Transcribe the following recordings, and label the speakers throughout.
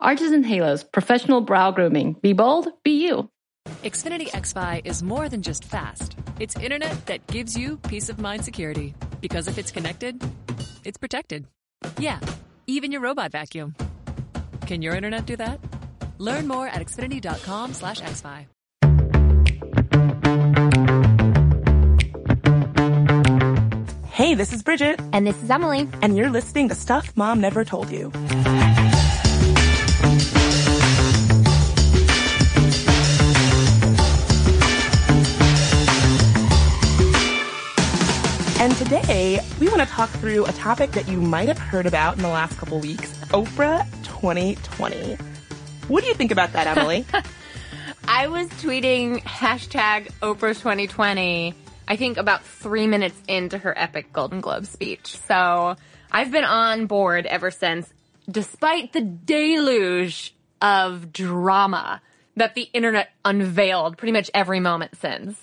Speaker 1: Arches and Halos, professional brow grooming. Be bold, be you.
Speaker 2: Xfinity XFi is more than just fast. It's internet that gives you peace of mind security. Because if it's connected, it's protected. Yeah, even your robot vacuum. Can your internet do that? Learn more at xfinity.com slash xfi.
Speaker 3: Hey, this is Bridget.
Speaker 4: And this is Emily.
Speaker 3: And you're listening to Stuff Mom Never Told You. Today, we want to talk through a topic that you might have heard about in the last couple weeks Oprah 2020. What do you think about that, Emily?
Speaker 4: I was tweeting hashtag Oprah 2020, I think about three minutes into her epic Golden Globe speech. So I've been on board ever since, despite the deluge of drama that the internet unveiled pretty much every moment since.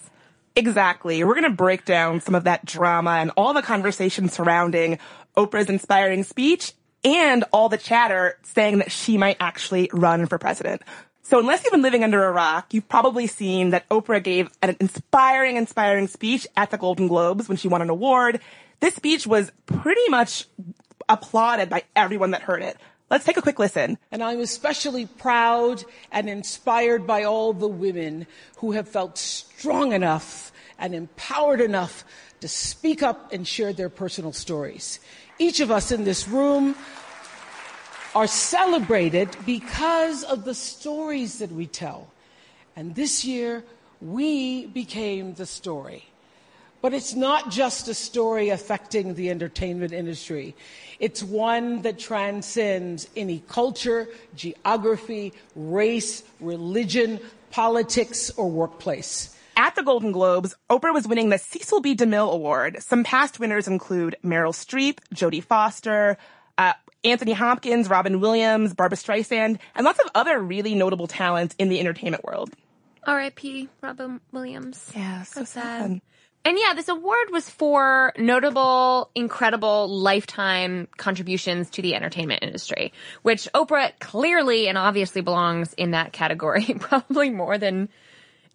Speaker 3: Exactly. We're going to break down some of that drama and all the conversation surrounding Oprah's inspiring speech and all the chatter saying that she might actually run for president. So unless you've been living under a rock, you've probably seen that Oprah gave an inspiring, inspiring speech at the Golden Globes when she won an award. This speech was pretty much applauded by everyone that heard it. Let's take a quick listen.
Speaker 5: And I'm especially proud and inspired by all the women who have felt strong enough and empowered enough to speak up and share their personal stories. Each of us in this room are celebrated because of the stories that we tell. And this year, we became the story. But it's not just a story affecting the entertainment industry. It's one that transcends any culture, geography, race, religion, politics, or workplace.
Speaker 3: At the Golden Globes, Oprah was winning the Cecil B. DeMille Award. Some past winners include Meryl Streep, Jodie Foster, uh, Anthony Hopkins, Robin Williams, Barbra Streisand, and lots of other really notable talents in the entertainment world.
Speaker 4: R.I.P. Robin Williams.
Speaker 3: Yeah, so sad.
Speaker 4: And yeah, this award was for notable, incredible lifetime contributions to the entertainment industry, which Oprah clearly and obviously belongs in that category, probably more than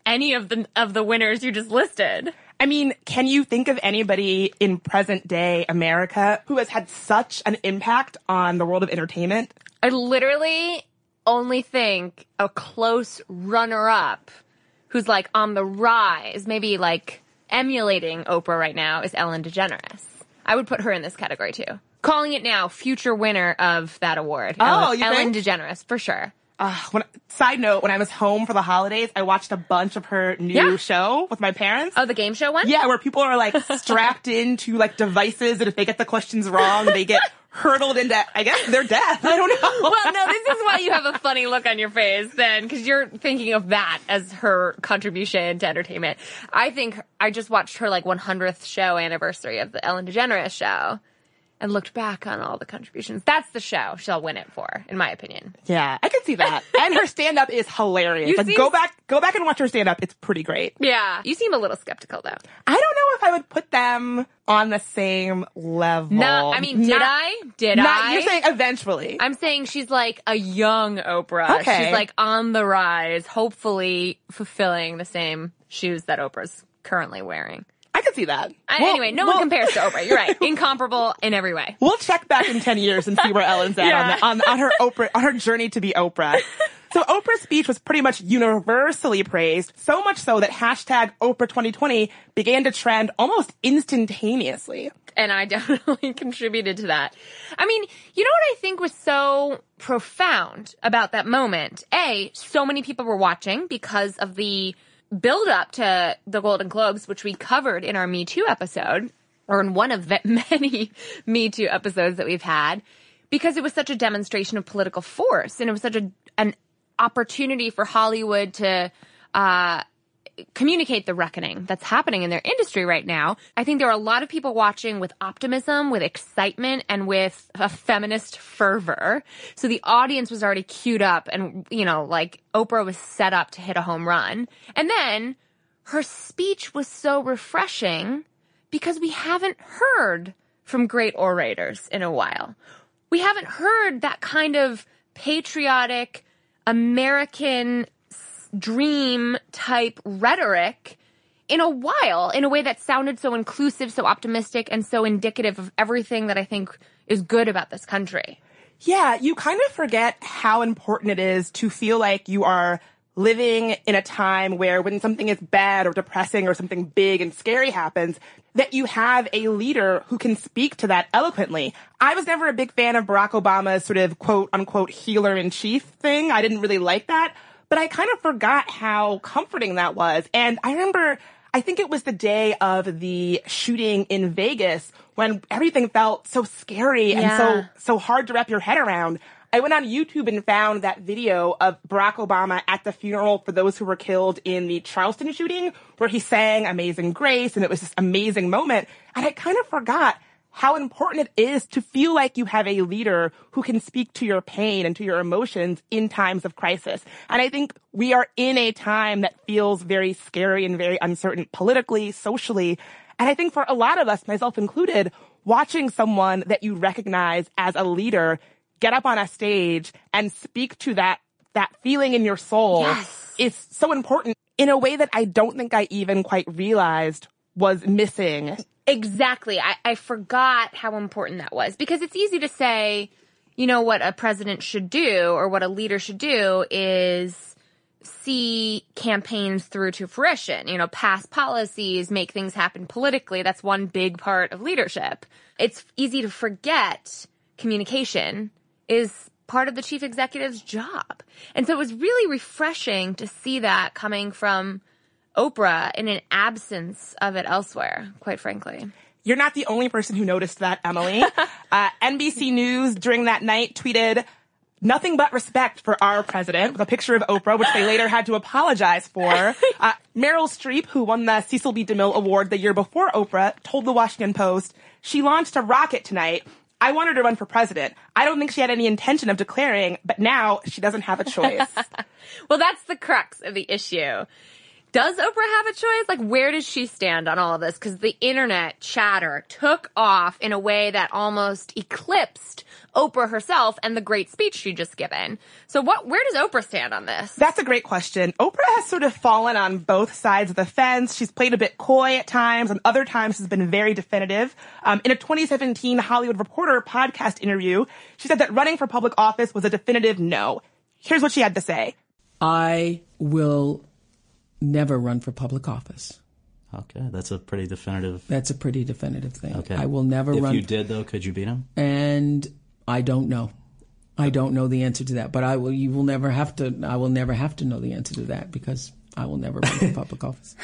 Speaker 4: any of the of the winners you just listed.
Speaker 3: I mean, can you think of anybody in present day America who has had such an impact on the world of entertainment?
Speaker 4: I literally only think a close runner up who's like on the rise, maybe like emulating Oprah right now is Ellen DeGeneres. I would put her in this category too. Calling it now future winner of that award.
Speaker 3: Oh,
Speaker 4: Ellen, Ellen? DeGeneres for sure.
Speaker 3: Uh, when, side note, when I was home for the holidays, I watched a bunch of her new
Speaker 4: Yeah.
Speaker 3: show with my parents.
Speaker 4: Oh, the game show one?
Speaker 3: Yeah, where people are like strapped into like devices and if they get the questions wrong, they get hurtled into, I guess, their death. I don't know.
Speaker 4: well, no, this is why you have a funny look on your face then, because you're thinking of that as her contribution to entertainment. I think I just watched her like 100th show anniversary of the Ellen DeGeneres show and looked back on all the contributions. That's the show she'll win it for, in my opinion.
Speaker 3: Yeah, I can see that. And her stand up is hilarious.
Speaker 4: You
Speaker 3: Like
Speaker 4: seem-
Speaker 3: go back, go back and watch her stand up. It's pretty great.
Speaker 4: Yeah. You seem a little skeptical though.
Speaker 3: I don't if I would put them on the same level.
Speaker 4: No, I mean, did
Speaker 3: Not-
Speaker 4: I? Did
Speaker 3: not-
Speaker 4: I?
Speaker 3: You're saying eventually.
Speaker 4: I'm saying she's like a young Oprah.
Speaker 3: Okay.
Speaker 4: She's like on the rise, hopefully fulfilling the same shoes that Oprah's currently wearing.
Speaker 3: I can see that.
Speaker 4: Uh,
Speaker 3: Well-
Speaker 4: anyway, no
Speaker 3: well-
Speaker 4: one compares to Oprah. You're right. Incomparable in every way.
Speaker 3: We'll check back in 10 years and see where Ellen's at
Speaker 4: Yeah.
Speaker 3: on, the, on, on her Oprah, on her journey to be Oprah. So Oprah's speech was pretty much universally praised, so much so that hashtag Oprah 2020 began to trend almost instantaneously.
Speaker 4: And I definitely contributed to that. I mean, you know what I think was so profound about that moment? A, so many people were watching because of the build up to the Golden Globes, which we covered in our Me Too episode, or in one of the many Me Too episodes that we've had, because it was such a demonstration of political force and it was such a, an opportunity for Hollywood to, uh, communicate the reckoning that's happening in their industry right now. I think there are a lot of people watching with optimism, with excitement, and with a feminist fervor. So the audience was already queued up and, you know, like Oprah was set up to hit a home run. And then her speech was so refreshing because we haven't heard from great orators in a while. We haven't heard that kind of patriotic American dream type rhetoric in a while in a way that sounded so inclusive, so optimistic, and so indicative of everything that I think is good about this country.
Speaker 3: Yeah, you kind of forget how important it is to feel like you are living in a time where when something is bad or depressing or something big and scary happens, that you have a leader who can speak to that eloquently. I was never a big fan of Barack Obama's sort of quote unquote healer in chief thing. I didn't really like that but I kind of forgot how comforting that was. And I remember, I think it was the day of the shooting in Vegas when everything felt so scary and so, so hard to wrap your head around. I went on YouTube and found that video of Barack Obama at the funeral for those who were killed in the Charleston shooting where he sang Amazing Grace and it was this amazing moment. And I kind of forgot how important it is to feel like you have a leader who can speak to your pain and to your emotions in times of crisis. And I think we are in a time that feels very scary and very uncertain politically, socially. And I think for a lot of us, myself included, watching someone that you recognize as a leader get up on a stage and speak to that, that feeling in your soul
Speaker 4: yes.
Speaker 3: is so important in a way that I don't think I even quite realized was missing
Speaker 4: Exactly. I, I forgot how important that was because it's easy to say, you know, what a president should do or what a leader should do is see campaigns through to fruition, you know, pass policies, make things happen politically. That's one big part of leadership. It's easy to forget communication is part of the chief executive's job. And so it was really refreshing to see that coming from Oprah in an absence of it elsewhere, quite frankly.
Speaker 3: You're not the only person who noticed that, Emily. uh, NBC News during that night tweeted, nothing but respect for our president with a picture of Oprah, which they later had to apologize for. Uh, Meryl Streep, who won the Cecil B. DeMille Award the year before Oprah, told the Washington Post, she launched a rocket tonight. I wanted to run for president. I don't think she had any intention of declaring, but now she doesn't have a choice.
Speaker 4: well, that's the crux of the issue does Oprah have a choice? Like, where does she stand on all of this? Because the internet chatter took off in a way that almost eclipsed Oprah herself and the great speech she just given. So, what? Where does Oprah stand on this?
Speaker 3: That's a great question. Oprah has sort of fallen on both sides of the fence. She's played a bit coy at times, and other times has been very definitive. Um, in a 2017 Hollywood Reporter podcast interview, she said that running for public office was a definitive no. Here's what she had to say.
Speaker 6: I will never run for public office.
Speaker 7: Okay, that's a pretty definitive.
Speaker 6: That's a pretty definitive thing.
Speaker 7: Okay,
Speaker 6: I will never
Speaker 7: if
Speaker 6: run.
Speaker 7: If you did, though, could you beat him?
Speaker 6: And I don't know. I don't know the answer to that, but I will. You will never have to. I will never have to know the answer to that because I will never run for public office.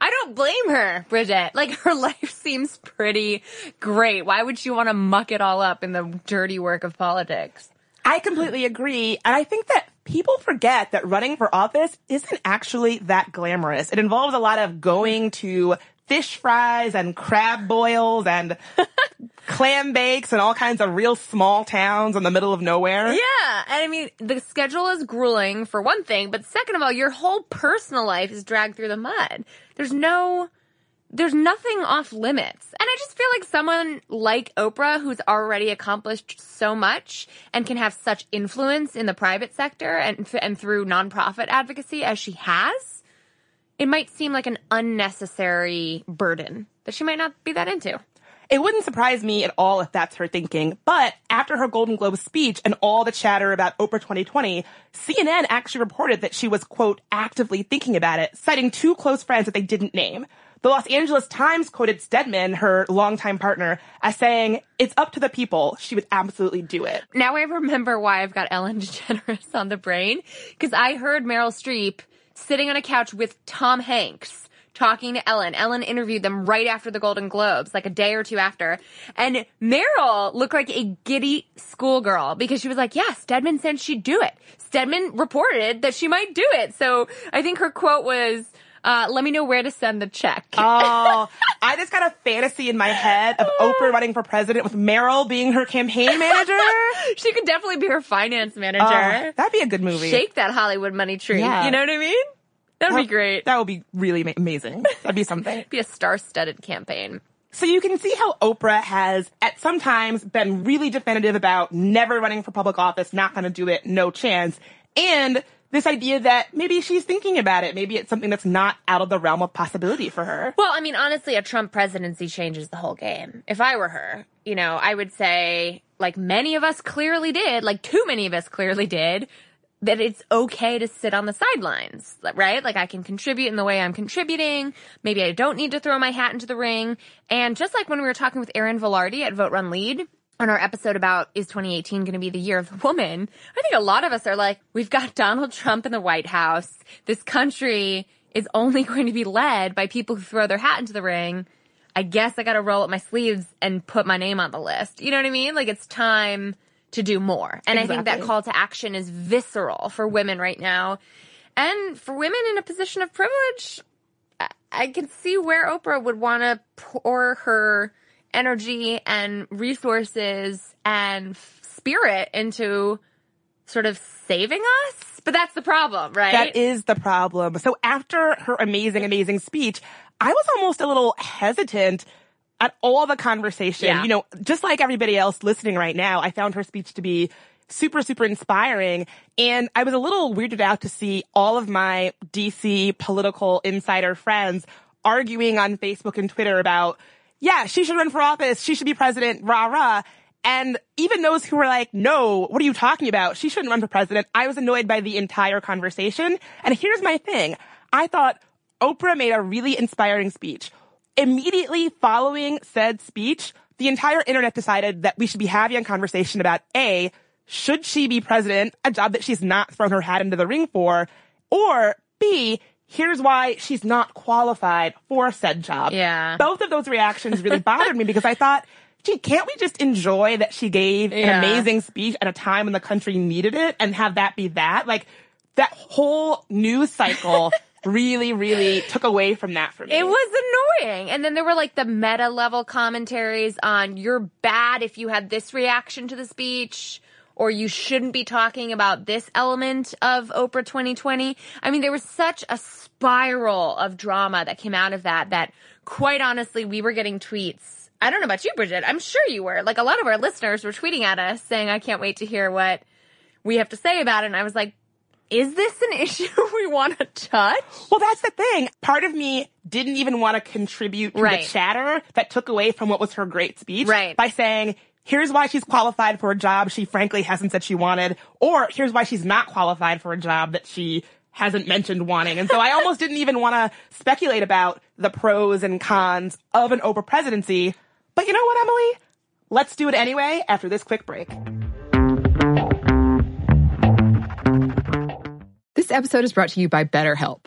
Speaker 4: I don't blame her, Bridget. Like her life seems pretty great. Why would she want to muck it all up in the dirty work of politics?
Speaker 3: I completely agree. And I think that people forget that running for office isn't actually that glamorous. It involves a lot of going to fish fries and crab boils and clam bakes and all kinds of real small towns in the middle of nowhere.
Speaker 4: Yeah. And I mean, the schedule is grueling for one thing, but second of all, your whole personal life is dragged through the mud. There's no there's nothing off limits. And I just feel like someone like Oprah, who's already accomplished so much and can have such influence in the private sector and, and through nonprofit advocacy as she has, it might seem like an unnecessary burden that she might not be that into.
Speaker 3: It wouldn't surprise me at all if that's her thinking, but after her Golden Globe speech and all the chatter about Oprah 2020, CNN actually reported that she was, quote, actively thinking about it, citing two close friends that they didn't name. The Los Angeles Times quoted Stedman, her longtime partner, as saying, it's up to the people. She would absolutely do it.
Speaker 4: Now I remember why I've got Ellen DeGeneres on the brain, because I heard Meryl Streep sitting on a couch with Tom Hanks talking to Ellen. Ellen interviewed them right after the Golden Globes, like a day or two after. And Meryl looked like a giddy schoolgirl because she was like, yeah, Stedman said she'd do it. Stedman reported that she might do it. So I think her quote was, uh, let me know where to send the check.
Speaker 3: Oh, I just got a fantasy in my head of Oprah running for president with Meryl being her campaign manager.
Speaker 4: she could definitely be her finance manager.
Speaker 3: Oh, that'd be a good movie.
Speaker 4: Shake that Hollywood money tree.
Speaker 3: Yeah.
Speaker 4: You know what I mean? That'd be great.
Speaker 3: That would be really ma- amazing. That'd be something.
Speaker 4: be a star-studded campaign.
Speaker 3: So you can see how Oprah has at some times been really definitive about never running for public office, not going to do it, no chance. And this idea that maybe she's thinking about it. Maybe it's something that's not out of the realm of possibility for her.
Speaker 4: Well, I mean, honestly, a Trump presidency changes the whole game. If I were her, you know, I would say, like many of us clearly did, like too many of us clearly did, that it's okay to sit on the sidelines, right? Like I can contribute in the way I'm contributing. Maybe I don't need to throw my hat into the ring. And just like when we were talking with Erin Vilardi at Vote Run Lead, on our episode about is 2018 going to be the year of the woman, I think a lot of us are like, we've got Donald Trump in the White House. This country is only going to be led by people who throw their hat into the ring. I guess I got to roll up my sleeves and put my name on the list. You know what I mean? Like it's time to do more. And I think that call to action is visceral for women right now. And for women in a position of privilege, I- I can see where Oprah would want to pour her energy and resources and spirit into sort of saving us. But that's the problem, right?
Speaker 3: That is the problem. So after her amazing, amazing speech, I was almost a little hesitant at all the conversation.
Speaker 4: Yeah.
Speaker 3: You know, just like everybody else listening right now, I found her speech to be super, super inspiring. And I was a little weirded out to see all of my DC political insider friends arguing on Facebook and Twitter about, yeah, she should run for office. She should be president, rah, rah. And even those who were like, no, what are you talking about? She shouldn't run for president. I was annoyed by the entire conversation. And here's my thing. I thought Oprah made a really inspiring speech. Immediately following said speech, the entire internet decided that we should be having a conversation about A, should she be president, a job that she's not thrown her hat into the ring for, or B, here's why she's not qualified for said job.
Speaker 4: Yeah.
Speaker 3: Both of those reactions really bothered me because I thought, gee, can't we just enjoy that she gave
Speaker 4: Yeah.
Speaker 3: an amazing speech at a time when the country needed it and have that be that? Like, that whole news cycle really, really took away from that for me.
Speaker 4: It was annoying. And then there were like the meta level commentaries on you're bad if you had this reaction to the speech or you shouldn't be talking about this element of Oprah 2020. I mean, there was such a spiral of drama that came out of that that quite honestly, we were getting tweets. I don't know about you, Bridget. I'm sure you were. Like a lot of our listeners were tweeting at us saying, I can't wait to hear what we have to say about it. And I was like, is this an issue we want to touch?
Speaker 3: Well, that's the thing. Part of me didn't even want to contribute to
Speaker 4: Right.
Speaker 3: the chatter that took away from what was her great speech
Speaker 4: Right.
Speaker 3: by saying, here's why she's qualified for a job she frankly hasn't said she wanted, or here's why she's not qualified for a job that she hasn't mentioned wanting. And so I almost didn't even want to speculate about the pros and cons of an Oprah presidency. But you know what, Emily? Let's do it anyway after this quick break.
Speaker 8: This episode is brought to you by BetterHelp.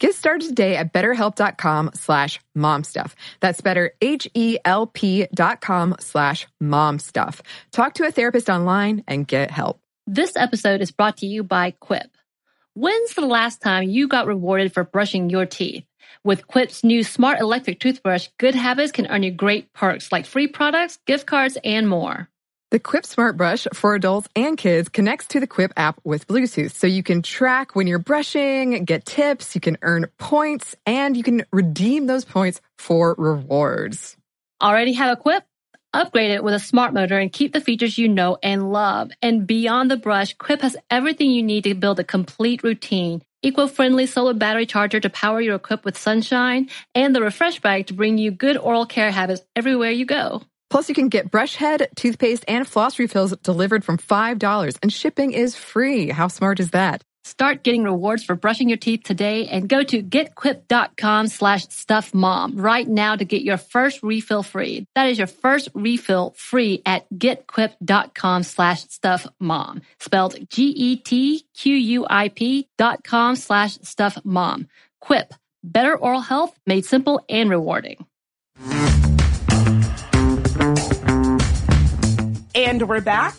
Speaker 8: Get started today at betterhelp.com slash momstuff. That's better, H-E-L-P dot com slash momstuff. Talk to a therapist online and get help.
Speaker 1: This episode is brought to you by Quip. When's the last time you got rewarded for brushing your teeth? With Quip's new smart electric toothbrush, good habits can earn you great perks like free products, gift cards, and more.
Speaker 8: The Quip Smart Brush for adults and kids connects to the Quip app with Bluetooth. So you can track when you're brushing, get tips, you can earn points, and you can redeem those points for rewards.
Speaker 1: Already have a Quip? Upgrade it with a smart motor and keep the features you know and love. And beyond the brush, Quip has everything you need to build a complete routine. Eco-friendly solar battery charger to power your Quip with sunshine, and the refresh bag to bring you good oral care habits everywhere you go.
Speaker 8: Plus, you can get brush head, toothpaste, and floss refills delivered from $5, and shipping is free. How smart is that?
Speaker 1: Start getting rewards for brushing your teeth today and go to getquip.com slash stuffmom right now to get your first refill free. That is your first refill free at getquip.com slash stuffmom. Spelled G-E-T-Q-U-I-P dot com slash stuffmom. Quip. Better oral health made simple and rewarding.
Speaker 3: And we're back.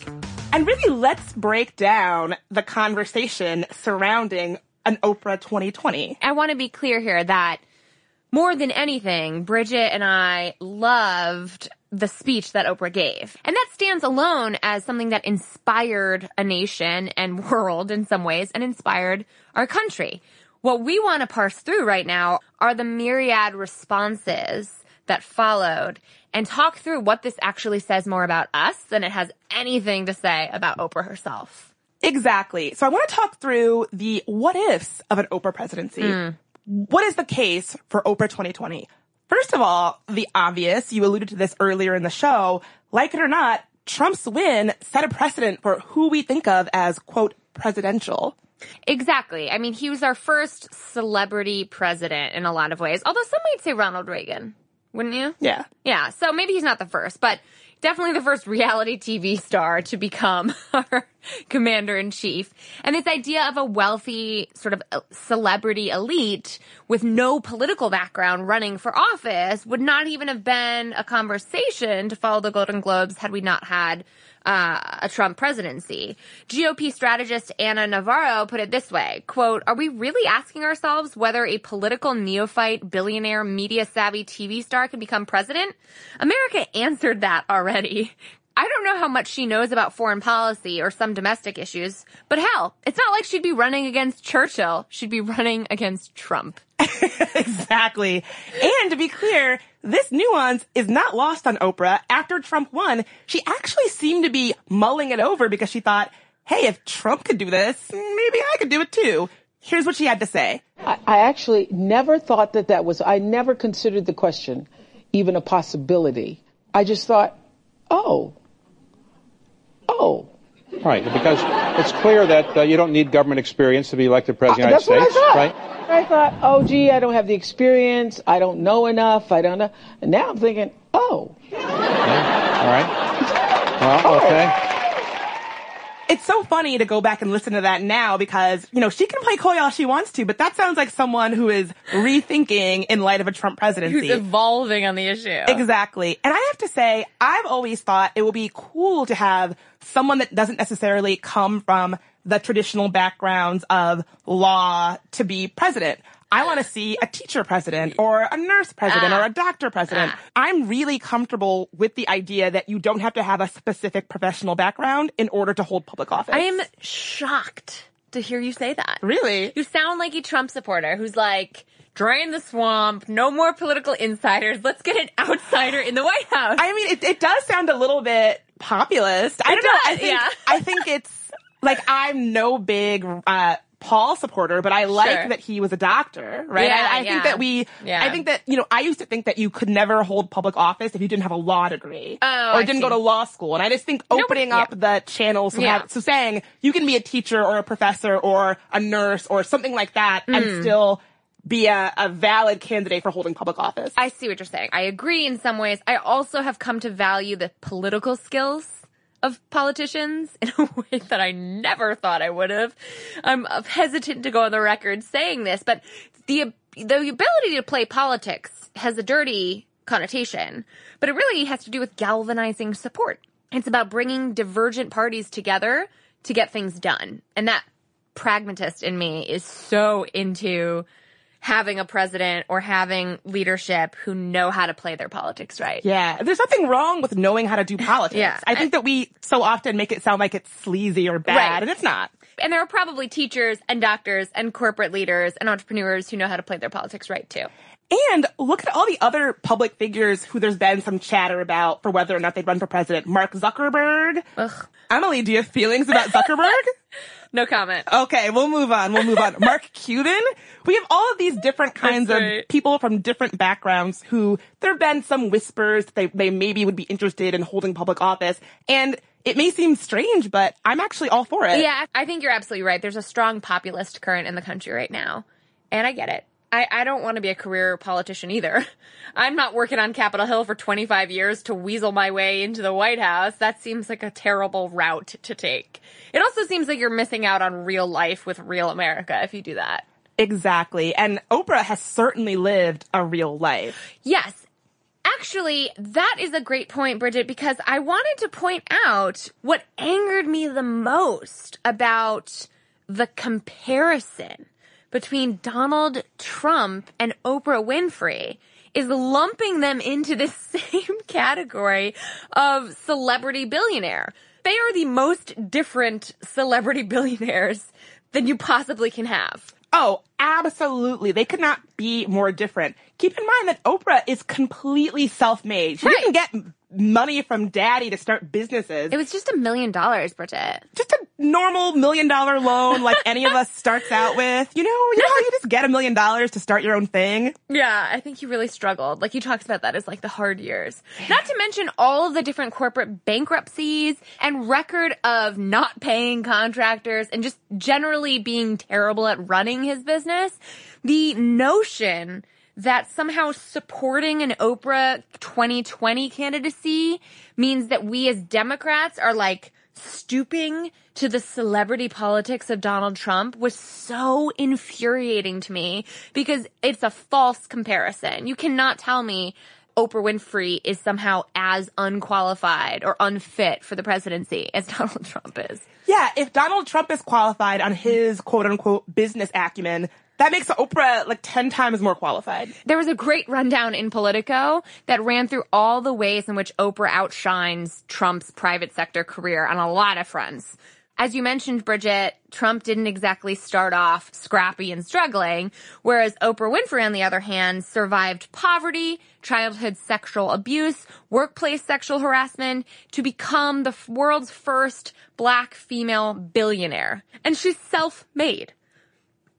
Speaker 3: And really, let's break down the conversation surrounding an Oprah 2020.
Speaker 4: I want to be clear here that more than anything, Bridget and I loved the speech that Oprah gave. And that stands alone as something that inspired a nation and world in some ways and inspired our country. What we want to parse through right now are the myriad responses that followed and talk through what this actually says more about us than it has anything to say about Oprah herself.
Speaker 3: Exactly. So I want to talk through the what ifs of an Oprah presidency.
Speaker 4: Mm.
Speaker 3: What is the case for Oprah 2020? First of all, the obvious, you alluded to this earlier in the show, like it or not, Trump's win set a precedent for who we think of as, quote, presidential.
Speaker 4: Exactly. I mean, he was our first celebrity president in a lot of ways, although some might say Ronald Reagan wouldn't you?
Speaker 3: Yeah.
Speaker 4: Yeah. So maybe he's not the first, but definitely the first reality TV star to become our commander in chief. And this idea of a wealthy sort of celebrity elite with no political background running for office would not even have been a conversation to follow the Golden Globes had we not had uh, a Trump presidency. GOP strategist Ana Navarro put it this way, quote, are we really asking ourselves whether a political neophyte, billionaire, media savvy TV star can become president? America answered that already. I don't know how much she knows about foreign policy or some domestic issues, but hell, it's not like she'd be running against Churchill. She'd be running against Trump.
Speaker 3: exactly. And to be clear, this nuance is not lost on Oprah. After Trump won, she actually seemed to be mulling it over because she thought, hey, if Trump could do this, maybe I could do it too. Here's what she had to say.
Speaker 5: I, I actually never thought that that was, I never considered the question even a possibility. I just thought, oh, oh.
Speaker 9: Right, because it's clear that uh, you don't need government experience to be elected president of the
Speaker 5: Uh,
Speaker 9: United
Speaker 5: that's what I
Speaker 9: States, right?
Speaker 5: I thought, oh, gee, I don't have the experience. I don't know enough. I don't know. And now I'm thinking, oh.
Speaker 9: All right. Well, okay.
Speaker 3: It's so funny to go back and listen to that now because, you know, she can play coy all she wants to, but that sounds like someone who is rethinking in light of a Trump presidency.
Speaker 4: Who's evolving on the issue.
Speaker 3: Exactly. And I have to say, I've always thought it would be cool to have someone that doesn't necessarily come from the traditional backgrounds of law to be president. I want to see a teacher president or a nurse president
Speaker 4: Ah.
Speaker 3: or a doctor president. I'm really comfortable with the idea that you don't have to have a specific professional background in order to hold public office.
Speaker 4: I am shocked to hear you say that.
Speaker 3: Really?
Speaker 4: You sound like a Trump supporter who's like, drain the swamp, no more political insiders, let's get an outsider in the White House.
Speaker 3: I mean, it, it does sound a little bit populist. I
Speaker 4: It
Speaker 3: don't know. I think,
Speaker 4: yeah.
Speaker 3: I think it's like I'm no big uh, Paul supporter, but I like
Speaker 4: Sure.
Speaker 3: that he was a doctor, right?
Speaker 4: Yeah,
Speaker 3: I, I
Speaker 4: yeah.
Speaker 3: think that we,
Speaker 4: Yeah.
Speaker 3: I think that you know, I used to think that you could never hold public office if you didn't have a law degree
Speaker 4: Oh,
Speaker 3: or
Speaker 4: I
Speaker 3: didn't
Speaker 4: see.
Speaker 3: go to law school. And I just think opening up the channels, so,
Speaker 4: Yeah.
Speaker 3: have, so saying you can be a teacher or a professor or a nurse or something like that,
Speaker 4: Mm.
Speaker 3: and still be a, a valid candidate for holding public office.
Speaker 4: I see what you're saying. I agree in some ways. I also have come to value the political skills of politicians in a way that I never thought I would have. I'm hesitant to go on the record saying this, but the the ability to play politics has a dirty connotation, but it really has to do with galvanizing support. It's about bringing divergent parties together to get things done. And that pragmatist in me is so into having a president or having leadership who know how to play their politics right.
Speaker 3: Yeah, there's nothing wrong with knowing how to do politics.
Speaker 4: Yeah.
Speaker 3: I think that we so often make it sound like it's sleazy or bad,
Speaker 4: Right.
Speaker 3: and it's not.
Speaker 4: And there are probably teachers and doctors and corporate leaders and entrepreneurs who know how to play their politics right too.
Speaker 3: And look at all the other public figures who there's been some chatter about for whether or not they'd run for president. Mark Zuckerberg.
Speaker 4: Ugh.
Speaker 3: Emily, do you have feelings about Zuckerberg?
Speaker 4: No comment.
Speaker 3: Okay, we'll move on. We'll move on. Mark Cuban. We have all of these different kinds
Speaker 4: That's
Speaker 3: of people from different backgrounds who there have been some whispers that they, they maybe would be interested in holding public office. And it may seem strange, but I'm actually all for it.
Speaker 4: Yeah, I think you're absolutely right. There's a strong populist current in the country right now. And I get it. I, I don't want to be a career politician either. I'm not working on Capitol Hill for 25 years to weasel my way into the White House. That seems like a terrible route to take. It also seems like you're missing out on real life with real America if you do that.
Speaker 3: Exactly. And Oprah has certainly lived a real life.
Speaker 4: Yes. Actually, that is a great point, Bridget, because I wanted to point out what angered me the most about the comparison between Donald Trump and Oprah Winfrey is lumping them into the same category of celebrity billionaire. They are the most different celebrity billionaires than you possibly can have.
Speaker 3: Oh, absolutely. They could not be more different. Keep in mind that Oprah is completely self-made. She didn't get money from daddy to start businesses.
Speaker 4: It was just a million dollars, Bridget.
Speaker 3: just a normal million dollar loan like any of us starts out with. You know, you know how you just get a million dollars to start your own thing?
Speaker 4: Yeah, I think he really struggled. Like he talks about that as like the hard years. Not to mention all of the different corporate bankruptcies and record of not paying contractors and just generally being terrible at running his business. The notion that somehow supporting an Oprah 2020 candidacy means that we as Democrats are like stooping to the celebrity politics of Donald Trump was so infuriating to me because it's a false comparison. You cannot tell me Oprah Winfrey is somehow as unqualified or unfit for the presidency as Donald Trump is.
Speaker 3: Yeah, if Donald Trump is qualified on his quote unquote business acumen, that makes Oprah like 10 times more qualified.
Speaker 4: There was a great rundown in Politico that ran through all the ways in which Oprah outshines Trump's private sector career on a lot of fronts. As you mentioned, Bridget, Trump didn't exactly start off scrappy and struggling, whereas Oprah Winfrey, on the other hand, survived poverty, childhood sexual abuse, workplace sexual harassment to become the world's first black female billionaire. And she's self-made,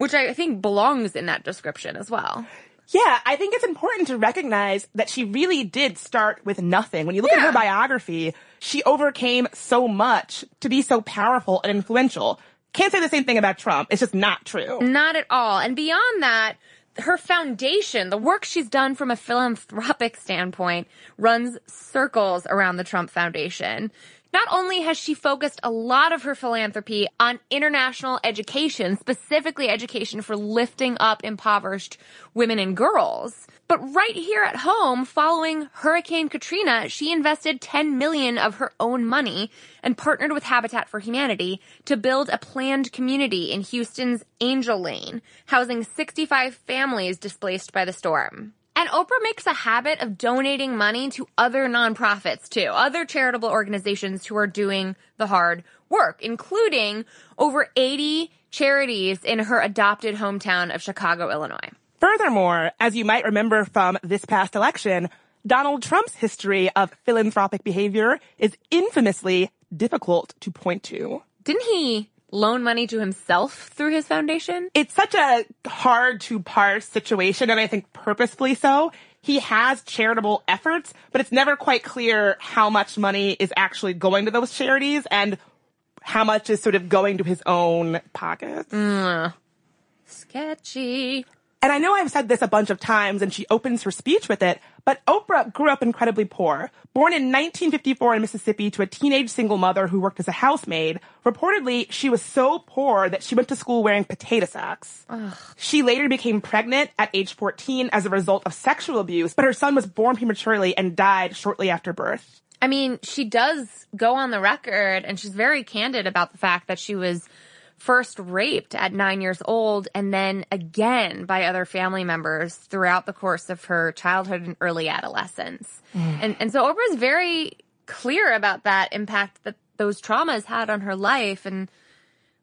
Speaker 4: which I think belongs in that description as well.
Speaker 3: Yeah, I think it's important to recognize that she really did start with nothing. When you look at her biography, she overcame so much to be so powerful and influential. Can't say the same thing about Trump. It's just not true.
Speaker 4: Not at all. And beyond that, her foundation, the work she's done from a philanthropic standpoint, runs circles around the Trump Foundation. Not only has she focused a lot of her philanthropy on international education, specifically education for lifting up impoverished women and girls, but right here at home, following Hurricane Katrina, she invested 10 million of her own money and partnered with Habitat for Humanity to build a planned community in Houston's Angel Lane, housing 65 families displaced by the storm. And Oprah makes a habit of donating money to other nonprofits too, other charitable organizations who are doing the hard work, including over 80 charities in her adopted hometown of Chicago, Illinois.
Speaker 3: Furthermore, as you might remember from this past election, Donald Trump's history of philanthropic behavior is infamously difficult to point to.
Speaker 4: Didn't he loan money to himself through his foundation?
Speaker 3: It's such a hard to parse situation, and I think purposefully so. He has charitable efforts, but it's never quite clear how much money is actually going to those charities and how much is sort of going to his own pockets.
Speaker 4: Sketchy.
Speaker 3: And I know I've said this a bunch of times and she opens her speech with it, but Oprah grew up incredibly poor. Born in 1954 in Mississippi to a teenage single mother who worked as a housemaid, reportedly she was so poor that she went to school wearing potato sacks. She later became pregnant at age 14 as a result of sexual abuse, but her son was born prematurely and died shortly after birth.
Speaker 4: I mean, she does go on the record and she's very candid about the fact that she was first raped at nine years old and then again by other family members throughout the course of her childhood and early adolescence. Mm. And, and so Oprah's very clear about that impact that those traumas had on her life and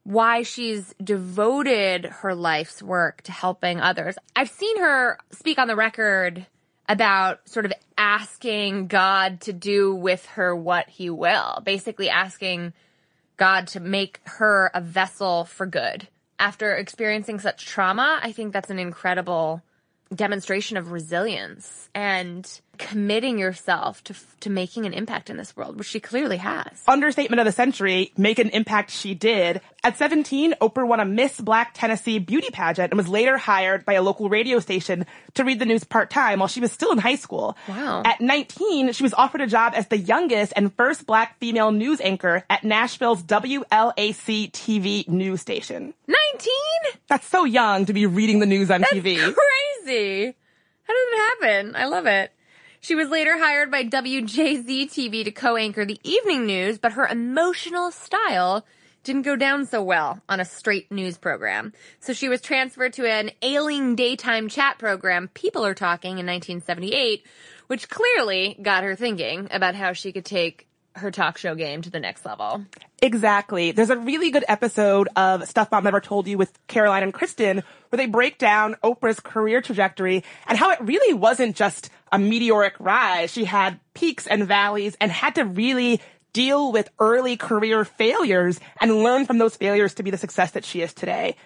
Speaker 4: why she's devoted her life's work to helping others. I've seen her speak on the record about sort of asking God to do with her what he will, basically asking God to make her a vessel for good. After experiencing such trauma, I think that's an incredible demonstration of resilience and committing yourself to to making an impact in this world, which she clearly has.
Speaker 3: Understatement of the century, make an impact she did. At 17, Oprah won a Miss Black Tennessee beauty pageant and was later hired by a local radio station to read the news part-time while she was still in high school.
Speaker 4: Wow.
Speaker 3: At 19, she was offered a job as the youngest and first black female news anchor at Nashville's WLAC TV news station.
Speaker 4: 19?
Speaker 3: That's so young to be reading the news on
Speaker 4: That's
Speaker 3: TV.
Speaker 4: crazy. How did it happen? I love it. She was later hired by WJZ TV to co-anchor the evening news, but her emotional style didn't go down so well on a straight news program. So she was transferred to an ailing daytime chat program, People Are Talking, in 1978, which clearly got her thinking about how she could take her talk show game to the next level.
Speaker 3: Exactly. There's a really good episode of Stuff Mom Never Told You with Caroline and Kristen where they break down Oprah's career trajectory and how it really wasn't just a meteoric rise. She had peaks and valleys and had to really deal with early career failures and learn from those failures to be the success that she is today.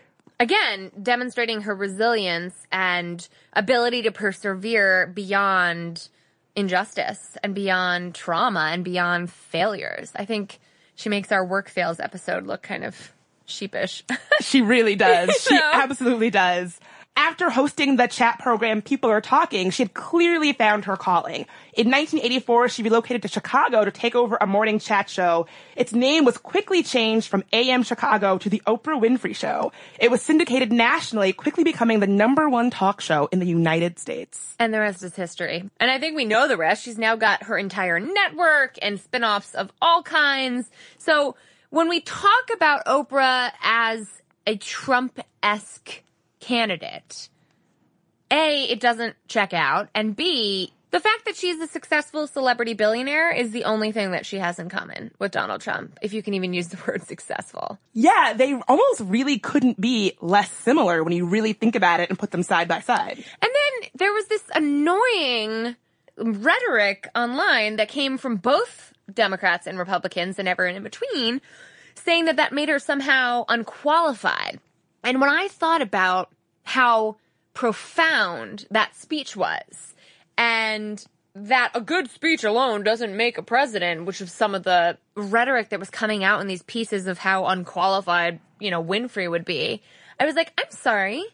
Speaker 4: Again, demonstrating her resilience and ability to persevere beyond injustice and beyond trauma and beyond failures. I think she makes our work fails episode look kind of sheepish.
Speaker 3: She really does. She
Speaker 4: know?
Speaker 3: absolutely does. After hosting the chat program People Are Talking, she had clearly found her calling. In 1984, she relocated to Chicago to take over a morning chat show. Its name was quickly changed from AM Chicago to The Oprah Winfrey Show. It was syndicated nationally, quickly becoming the number one talk show in the United States.
Speaker 4: and the rest is history. And I think we know the rest. She's now got her entire network and spin-offs of all kinds. So when we talk about Oprah as a Trump-esque candidate, A, it doesn't check out, and B, the fact that she's a successful celebrity billionaire is the only thing that she has in common with Donald Trump, if you can even use the word successful.
Speaker 3: Yeah, they almost really couldn't be less similar when you really think about it and put them side by side.
Speaker 4: And then there was this annoying rhetoric online that came from both Democrats and Republicans and everyone in between saying that that made her somehow unqualified. And when I thought about how profound that speech was and that a good speech alone doesn't make a president, which was some of the rhetoric that was coming out in these pieces of how unqualified, you know, Winfrey would be. I was like, I'm sorry.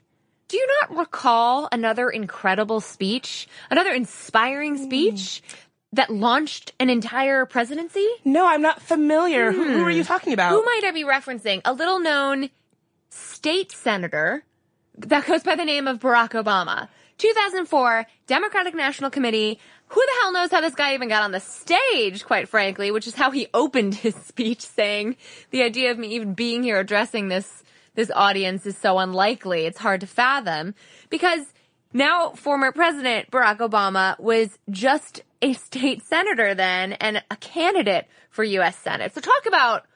Speaker 4: Do you not recall another incredible speech, another inspiring hmm. speech that launched an entire presidency?
Speaker 3: No, I'm not familiar. Who, who hmm. are you talking about?
Speaker 4: Who might I be referencing? A little known state senator that goes by the name of Barack Obama. 2004, Democratic National Committee. Who the hell knows how this guy even got on the stage, quite frankly, which is how he opened his speech saying the idea of me even being here addressing this, this audience is so unlikely. It's hard to fathom because now former President Barack Obama was just a state senator then and a candidate for U.S. Senate. So talk about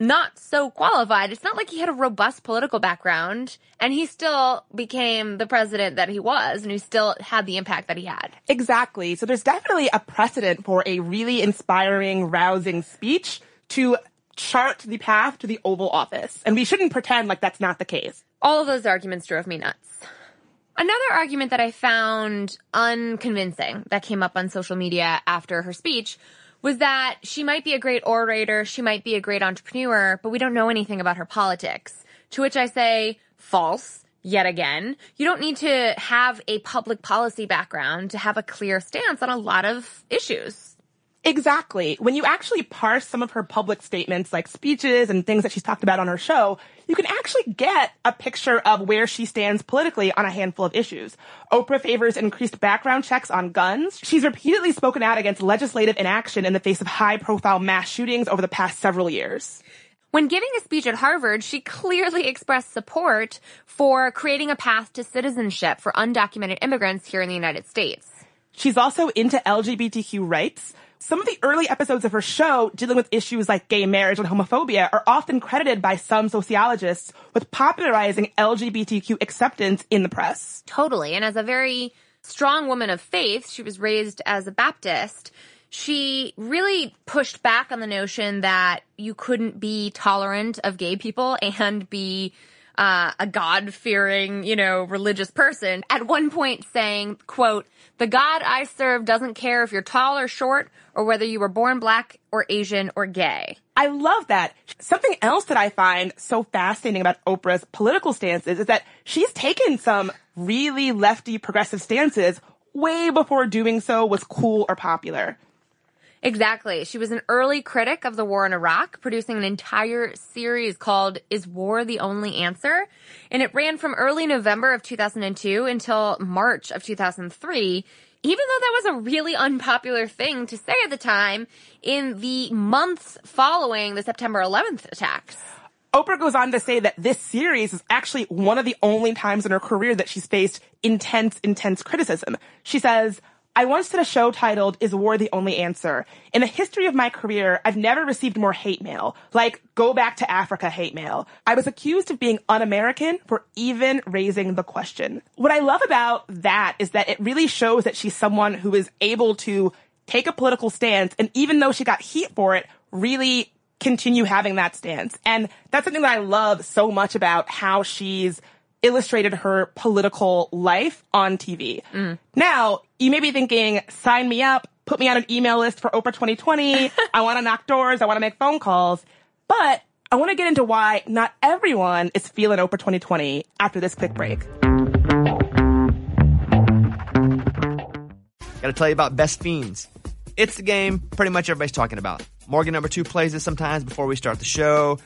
Speaker 4: not so qualified. It's not like he had a robust political background and he still became the president that he was and he still had the impact that he had.
Speaker 3: Exactly. So there's definitely a precedent for a really inspiring, rousing speech to chart the path to the Oval Office. And we shouldn't pretend like that's not the case.
Speaker 4: All of those arguments drove me nuts. Another argument that I found unconvincing that came up on social media after her speech was that she might be a great orator, she might be a great entrepreneur, but we don't know anything about her politics. To which I say, false. Yet again, you don't need to have a public policy background to have a clear stance on a lot of issues.
Speaker 3: Exactly. When you actually parse some of her public statements, like speeches and things that she's talked about on her show, you can actually get a picture of where she stands politically on a handful of issues. Oprah favors increased background checks on guns. She's repeatedly spoken out against legislative inaction in the face of high profile mass shootings over the past several years.
Speaker 4: When giving a speech at Harvard, she clearly expressed support for creating a path to citizenship for undocumented immigrants here in the United States.
Speaker 3: She's also into LGBTQ rights. Some of the early episodes of her show dealing with issues like gay marriage and homophobia are often credited by some sociologists with popularizing LGBTQ acceptance in the press.
Speaker 4: Totally. And as a very strong woman of faith, she was raised as a Baptist. She really pushed back on the notion that you couldn't be tolerant of gay people and be uh, a God fearing, you know, religious person. At one point saying, quote, the God I serve doesn't care if you're tall or short or whether you were born black or Asian or gay.
Speaker 3: I love that. Something else that I find so fascinating about Oprah's political stances is that she's taken some really lefty progressive stances way before doing so was cool or popular.
Speaker 4: Exactly. She was an early critic of the war in Iraq, producing an entire series called Is War the Only Answer? And it ran from early November of 2002 until March of 2003, even though that was a really unpopular thing to say at the time in the months following the September 11th attacks.
Speaker 3: Oprah goes on to say that this series is actually one of the only times in her career that she's faced intense, intense criticism. She says, I once did a show titled Is War the Only Answer? In the history of my career, I've never received more hate mail, like go back to Africa hate mail. I was accused of being un-American for even raising the question. What I love about that is that it really shows that she's someone who is able to take a political stance and even though she got heat for it, really continue having that stance. And that's something that I love so much about how she's illustrated her political life on TV. Mm. Now, you may be thinking, sign me up, put me on an email list for Oprah 2020. I want to knock doors. I want to make phone calls. But I want to get into why not everyone is feeling Oprah 2020 after this quick break.
Speaker 10: Gotta tell you about Best Fiends. It's the game pretty much everybody's talking about. Morgan number two plays it sometimes before we start the show.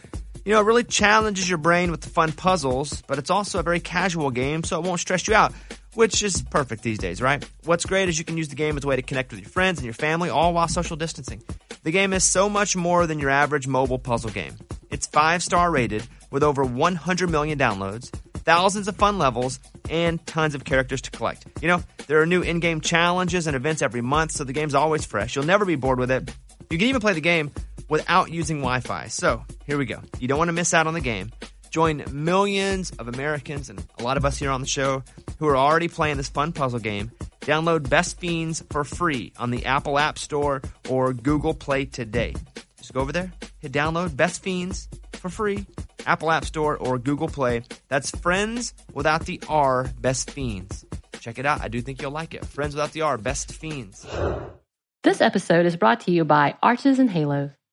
Speaker 10: You know, it really challenges your brain with the fun puzzles, but it's also a very casual game, so it won't stress you out, which is perfect these days, right? What's great is you can use the game as a way to connect with your friends and your family, all while social distancing. The game is so much more than your average mobile puzzle game. It's five star rated with over 100 million downloads, thousands of fun levels, and tons of characters to collect. You know, there are new in game challenges and events every month, so the game's always fresh. You'll never be bored with it. You can even play the game without using Wi Fi. So here we go. You don't want to miss out on the game. Join millions of Americans and a lot of us here on the show who are already playing this fun puzzle game. Download Best Fiends for free on the Apple App Store or Google Play today. Just go over there, hit download Best Fiends for free, Apple App Store or Google Play. That's Friends without the R, Best Fiends. Check it out. I do think you'll like it. Friends without the R, Best Fiends.
Speaker 1: This episode is brought to you by Arches and Halos.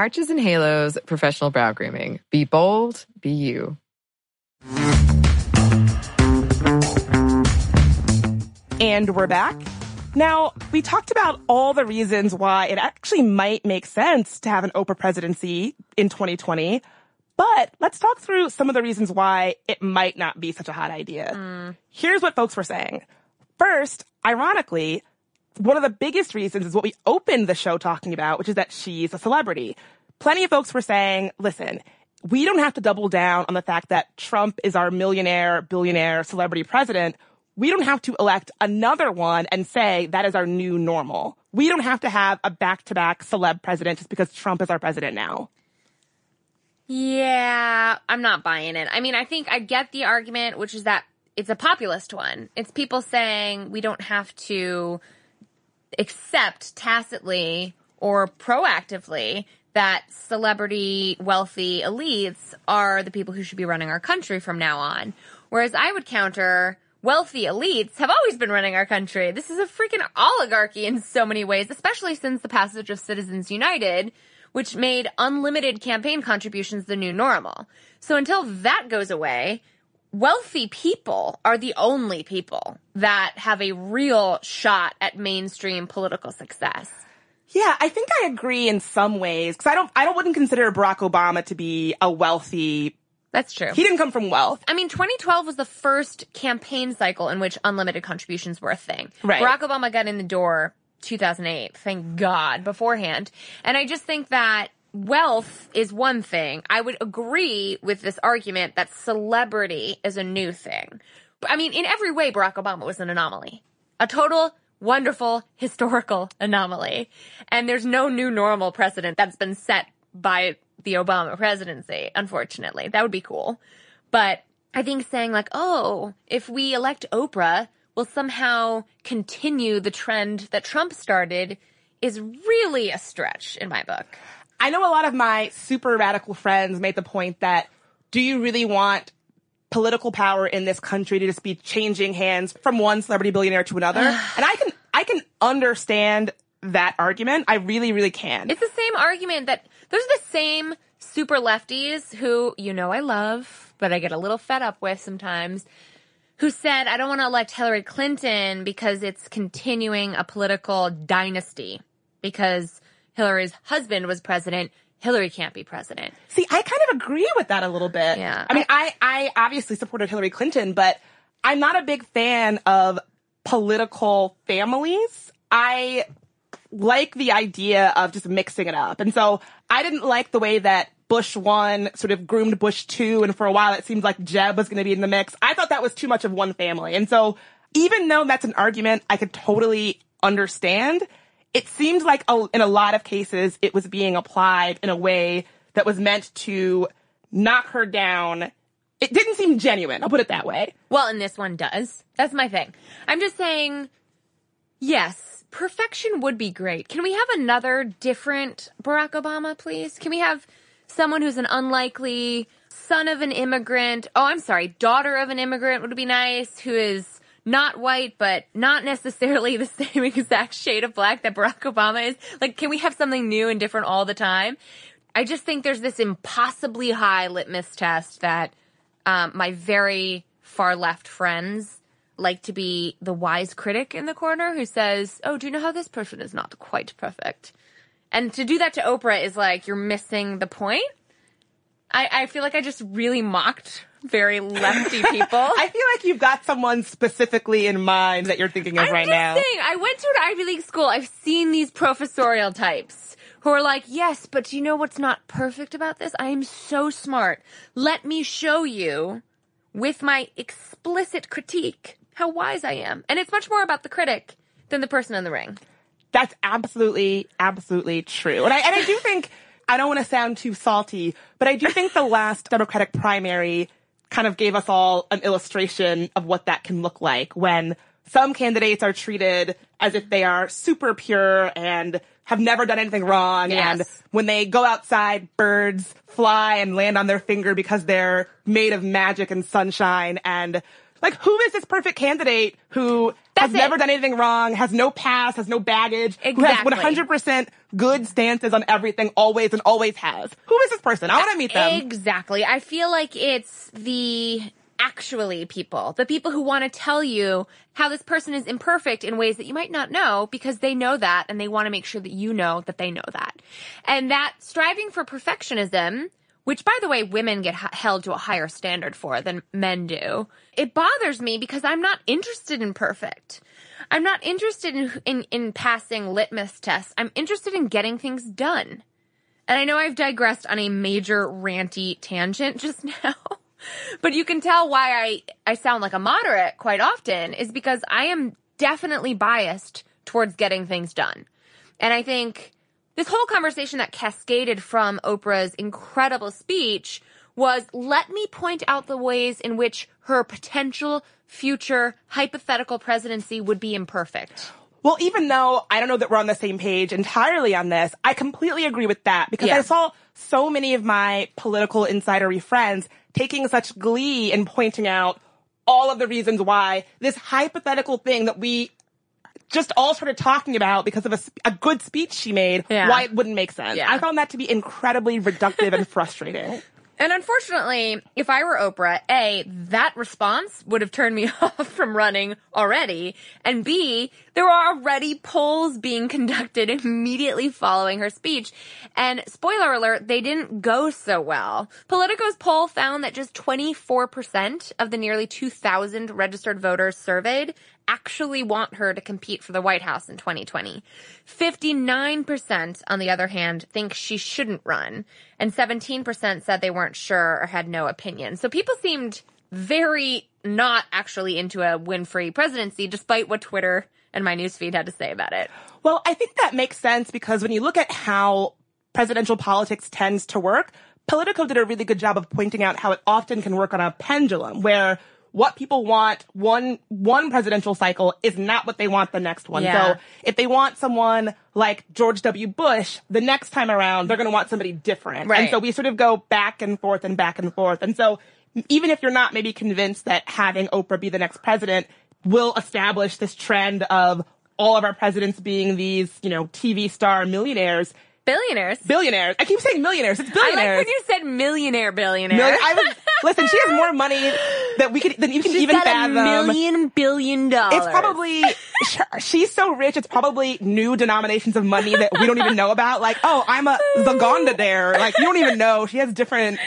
Speaker 8: Arches and Halos Professional Brow Grooming. Be bold, be you.
Speaker 3: And we're back. Now, we talked about all the reasons why it actually might make sense to have an Oprah presidency in 2020, but let's talk through some of the reasons why it might not be such a hot idea. Mm. Here's what folks were saying. First, ironically, one of the biggest reasons is what we opened the show talking about, which is that she's a celebrity. Plenty of folks were saying, listen, we don't have to double down on the fact that Trump is our millionaire, billionaire, celebrity president. We don't have to elect another one and say that is our new normal. We don't have to have a back-to-back celeb president just because Trump is our president now.
Speaker 4: Yeah, I'm not buying it. I mean, I think I get the argument, which is that it's a populist one. It's people saying we don't have to accept tacitly or proactively that celebrity wealthy elites are the people who should be running our country from now on. Whereas I would counter wealthy elites have always been running our country. This is a freaking oligarchy in so many ways, especially since the passage of Citizens United, which made unlimited campaign contributions the new normal. So until that goes away, wealthy people are the only people that have a real shot at mainstream political success.
Speaker 3: Yeah, I think I agree in some ways because I don't, I don't wouldn't consider Barack Obama to be a wealthy.
Speaker 4: That's true.
Speaker 3: He didn't come from wealth.
Speaker 4: I mean, 2012 was the first campaign cycle in which unlimited contributions were a thing.
Speaker 3: Right.
Speaker 4: Barack Obama got in the door 2008, thank God, beforehand. And I just think that wealth is one thing. I would agree with this argument that celebrity is a new thing. I mean, in every way, Barack Obama was an anomaly. A total wonderful historical anomaly. And there's no new normal precedent that's been set by the Obama presidency, unfortunately. That would be cool. But I think saying like, oh, if we elect Oprah, we'll somehow continue the trend that Trump started is really a stretch in my book.
Speaker 3: I know a lot of my super radical friends made the point that do you really want political power in this country to just be changing hands from one celebrity billionaire to another? and I can I can understand that argument. I really, really can.
Speaker 4: It's the same argument that those are the same super lefties who, you know, I love, but I get a little fed up with sometimes, who said, I don't want to elect Hillary Clinton because it's continuing a political dynasty because Hillary's husband was president. Hillary can't be president.
Speaker 3: See, I kind of agree with that a little bit.
Speaker 4: Yeah.
Speaker 3: I mean, I, I obviously supported Hillary Clinton, but I'm not a big fan of political families. I like the idea of just mixing it up. And so I didn't like the way that Bush one sort of groomed Bush two. And for a while it seemed like Jeb was going to be in the mix. I thought that was too much of one family. And so even though that's an argument I could totally understand, it seemed like a, in a lot of cases it was being applied in a way that was meant to knock her down. It didn't seem genuine. I'll put it that way.
Speaker 4: Well, and this one does. That's my thing. I'm just saying, yes, perfection would be great. Can we have another different Barack Obama, please? Can we have someone who's an unlikely son of an immigrant? Oh, I'm sorry, daughter of an immigrant would be nice, who is not white, but not necessarily the same exact shade of black that Barack Obama is. Like, can we have something new and different all the time? I just think there's this impossibly high litmus test that um, my very far left friends like to be the wise critic in the corner who says, "Oh, do you know how this person is not quite perfect?" And to do that to Oprah is like you're missing the point. I, I feel like I just really mocked very lefty people.
Speaker 3: I feel like you've got someone specifically in mind that you're thinking of
Speaker 4: I'm
Speaker 3: right
Speaker 4: just
Speaker 3: now.
Speaker 4: saying, I went to an Ivy League school. I've seen these professorial types who are like, yes, but do you know what's not perfect about this? I am so smart. Let me show you with my explicit critique how wise I am. And it's much more about the critic than the person in the ring.
Speaker 3: That's absolutely, absolutely true. And I, and I do think, I don't want to sound too salty, but I do think the last Democratic primary kind of gave us all an illustration of what that can look like when some candidates are treated as if they are super pure and have never done anything wrong.
Speaker 4: Yes.
Speaker 3: And when they go outside, birds fly and land on their finger because they're made of magic and sunshine. And like, who is this perfect candidate who
Speaker 4: That's
Speaker 3: has never done anything wrong, has no past, has no baggage,
Speaker 4: Exactly.
Speaker 3: who has 100% good stances on everything always and always has? Who is this person? I want to meet them.
Speaker 4: Exactly. I feel like it's the actually people, the people who want to tell you how this person is imperfect in ways that you might not know because they know that and they want to make sure that you know that they know that. And that striving for perfectionism, which by the way, women get held to a higher standard for than men do, it bothers me because I'm not interested in perfect. I'm not interested in, in, in passing litmus tests. I'm interested in getting things done. And I know I've digressed on a major ranty tangent just now, but you can tell why I, I sound like a moderate quite often is because I am definitely biased towards getting things done. And I think this whole conversation that cascaded from Oprah's incredible speech was let me point out the ways in which her potential future hypothetical presidency would be imperfect.
Speaker 3: Well, even though I don't know that we're on the same page entirely on this, I completely agree with that because
Speaker 4: Yeah.
Speaker 3: I saw so many of my political insidery friends taking such glee in pointing out all of the reasons why this hypothetical thing that we just all started talking about because of a, a good speech she made,
Speaker 4: Yeah.
Speaker 3: why it wouldn't make sense.
Speaker 4: Yeah.
Speaker 3: I found that to be incredibly reductive and frustrating.
Speaker 4: And unfortunately, if I were Oprah, A, that response would have turned me off from running already. And B, there were already polls being conducted immediately following her speech. And spoiler alert, they didn't go so well. Politico's poll found that just 24% of the nearly 2,000 registered voters surveyed actually want her to compete for the White House in 2020. 59%, on the other hand, think she shouldn't run. And 17% said they weren't sure or had no opinion. So people seemed very not actually into a Winfrey presidency, despite what Twitter and my newsfeed had to say about it.
Speaker 3: Well, I think that makes sense because when you look at how presidential politics tends to work, Politico did a really good job of pointing out how it often can work on a pendulum where what people want one one presidential cycle is not what they want the next one.
Speaker 4: Yeah.
Speaker 3: So if they want someone like George W. Bush, the next time around they're going to want somebody different.
Speaker 4: Right.
Speaker 3: And so we sort of go back and forth and back and forth. And so even if you're not maybe convinced that having Oprah be the next president will establish this trend of all of our presidents being these, you know, TV star millionaires,
Speaker 4: Billionaires.
Speaker 3: billionaires. I keep saying millionaires. It's billionaires.
Speaker 4: I like when you said millionaire billionaire.
Speaker 3: Million- I was, listen, she has more money that we could than you can
Speaker 4: She's
Speaker 3: even
Speaker 4: got
Speaker 3: fathom.
Speaker 4: a million billion dollars.
Speaker 3: It's probably she's so rich. It's probably new denominations of money that we don't even know about. Like, oh, I'm a Zagonda there. Like, you don't even know. She has different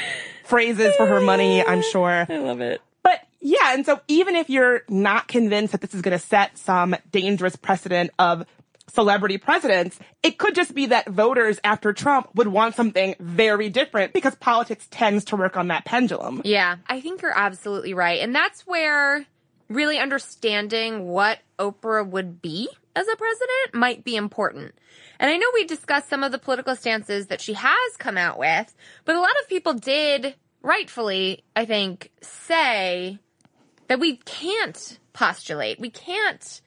Speaker 3: phrases for her money. I'm sure.
Speaker 4: I love it.
Speaker 3: But yeah, and so even if you're not convinced that this is going to set some dangerous precedent of celebrity presidents, it could just be that voters after Trump would want something very different because politics tends to work on that pendulum.
Speaker 4: Yeah, I think you're absolutely right. And that's where really understanding what Oprah would be as a president might be important. And I know we discussed some of the political stances that she has come out with, but a lot of people did rightfully, I think, say that we can't postulate. We can't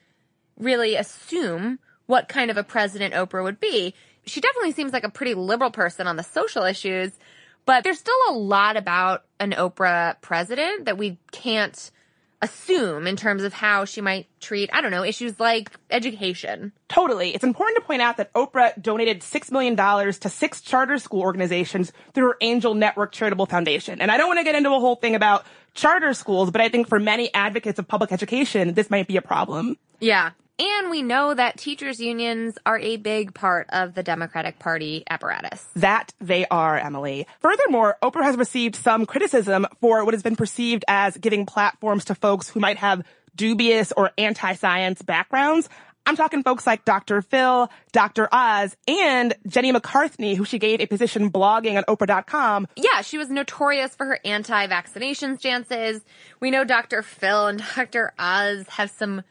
Speaker 4: really assume what kind of a president Oprah would be. She definitely seems like a pretty liberal person on the social issues, but there's still a lot about an Oprah president that we can't assume in terms of how she might treat, I don't know, issues like education.
Speaker 3: Totally. It's important to point out that Oprah donated $6 million to six charter school organizations through her Angel Network Charitable Foundation. And I don't want to get into a whole thing about charter schools, but I think for many advocates of public education, this might be a problem.
Speaker 4: Yeah. And we know that teachers unions are a big part of the Democratic Party apparatus.
Speaker 3: That they are, Emily. Furthermore, Oprah has received some criticism for what has been perceived as giving platforms to folks who might have dubious or anti-science backgrounds. I'm talking folks like Dr. Phil, Dr. Oz, and Jenny McCarthy, who she gave a position blogging on Oprah.com.
Speaker 4: Yeah, she was notorious for her anti-vaccination stances. We know Dr. Phil and Dr. Oz have some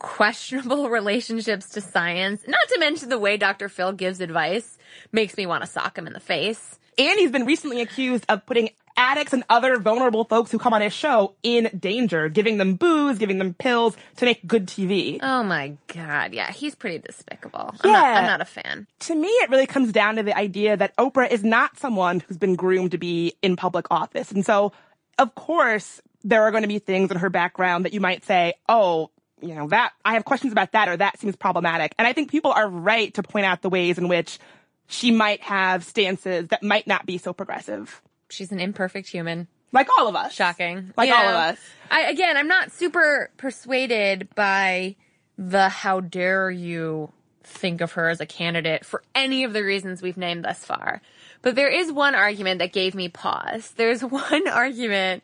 Speaker 4: questionable relationships to science. Not to mention the way Dr. Phil gives advice makes me want to sock him in the face.
Speaker 3: And he's been recently accused of putting addicts and other vulnerable folks who come on his show in danger, giving them booze, giving them pills to make good TV.
Speaker 4: Oh my god, yeah, he's pretty despicable. I'm, not,
Speaker 3: Yeah.
Speaker 4: I'm not a fan.
Speaker 3: to me, it really comes down to the idea that Oprah is not someone who's been groomed to be in public office. And so, of course, there are going to be things in her background that you might say, oh, you know, that, I have questions about that or that seems problematic. And I think people are right to point out the ways in which she might have stances that might not be so progressive.
Speaker 4: She's an imperfect human.
Speaker 3: Like all of us.
Speaker 4: Shocking.
Speaker 3: Like
Speaker 4: You
Speaker 3: all of us.
Speaker 4: I again, I'm not super persuaded by the how dare you think of her as a candidate for any of the reasons we've named thus far. But there is one argument that gave me pause. There's one argument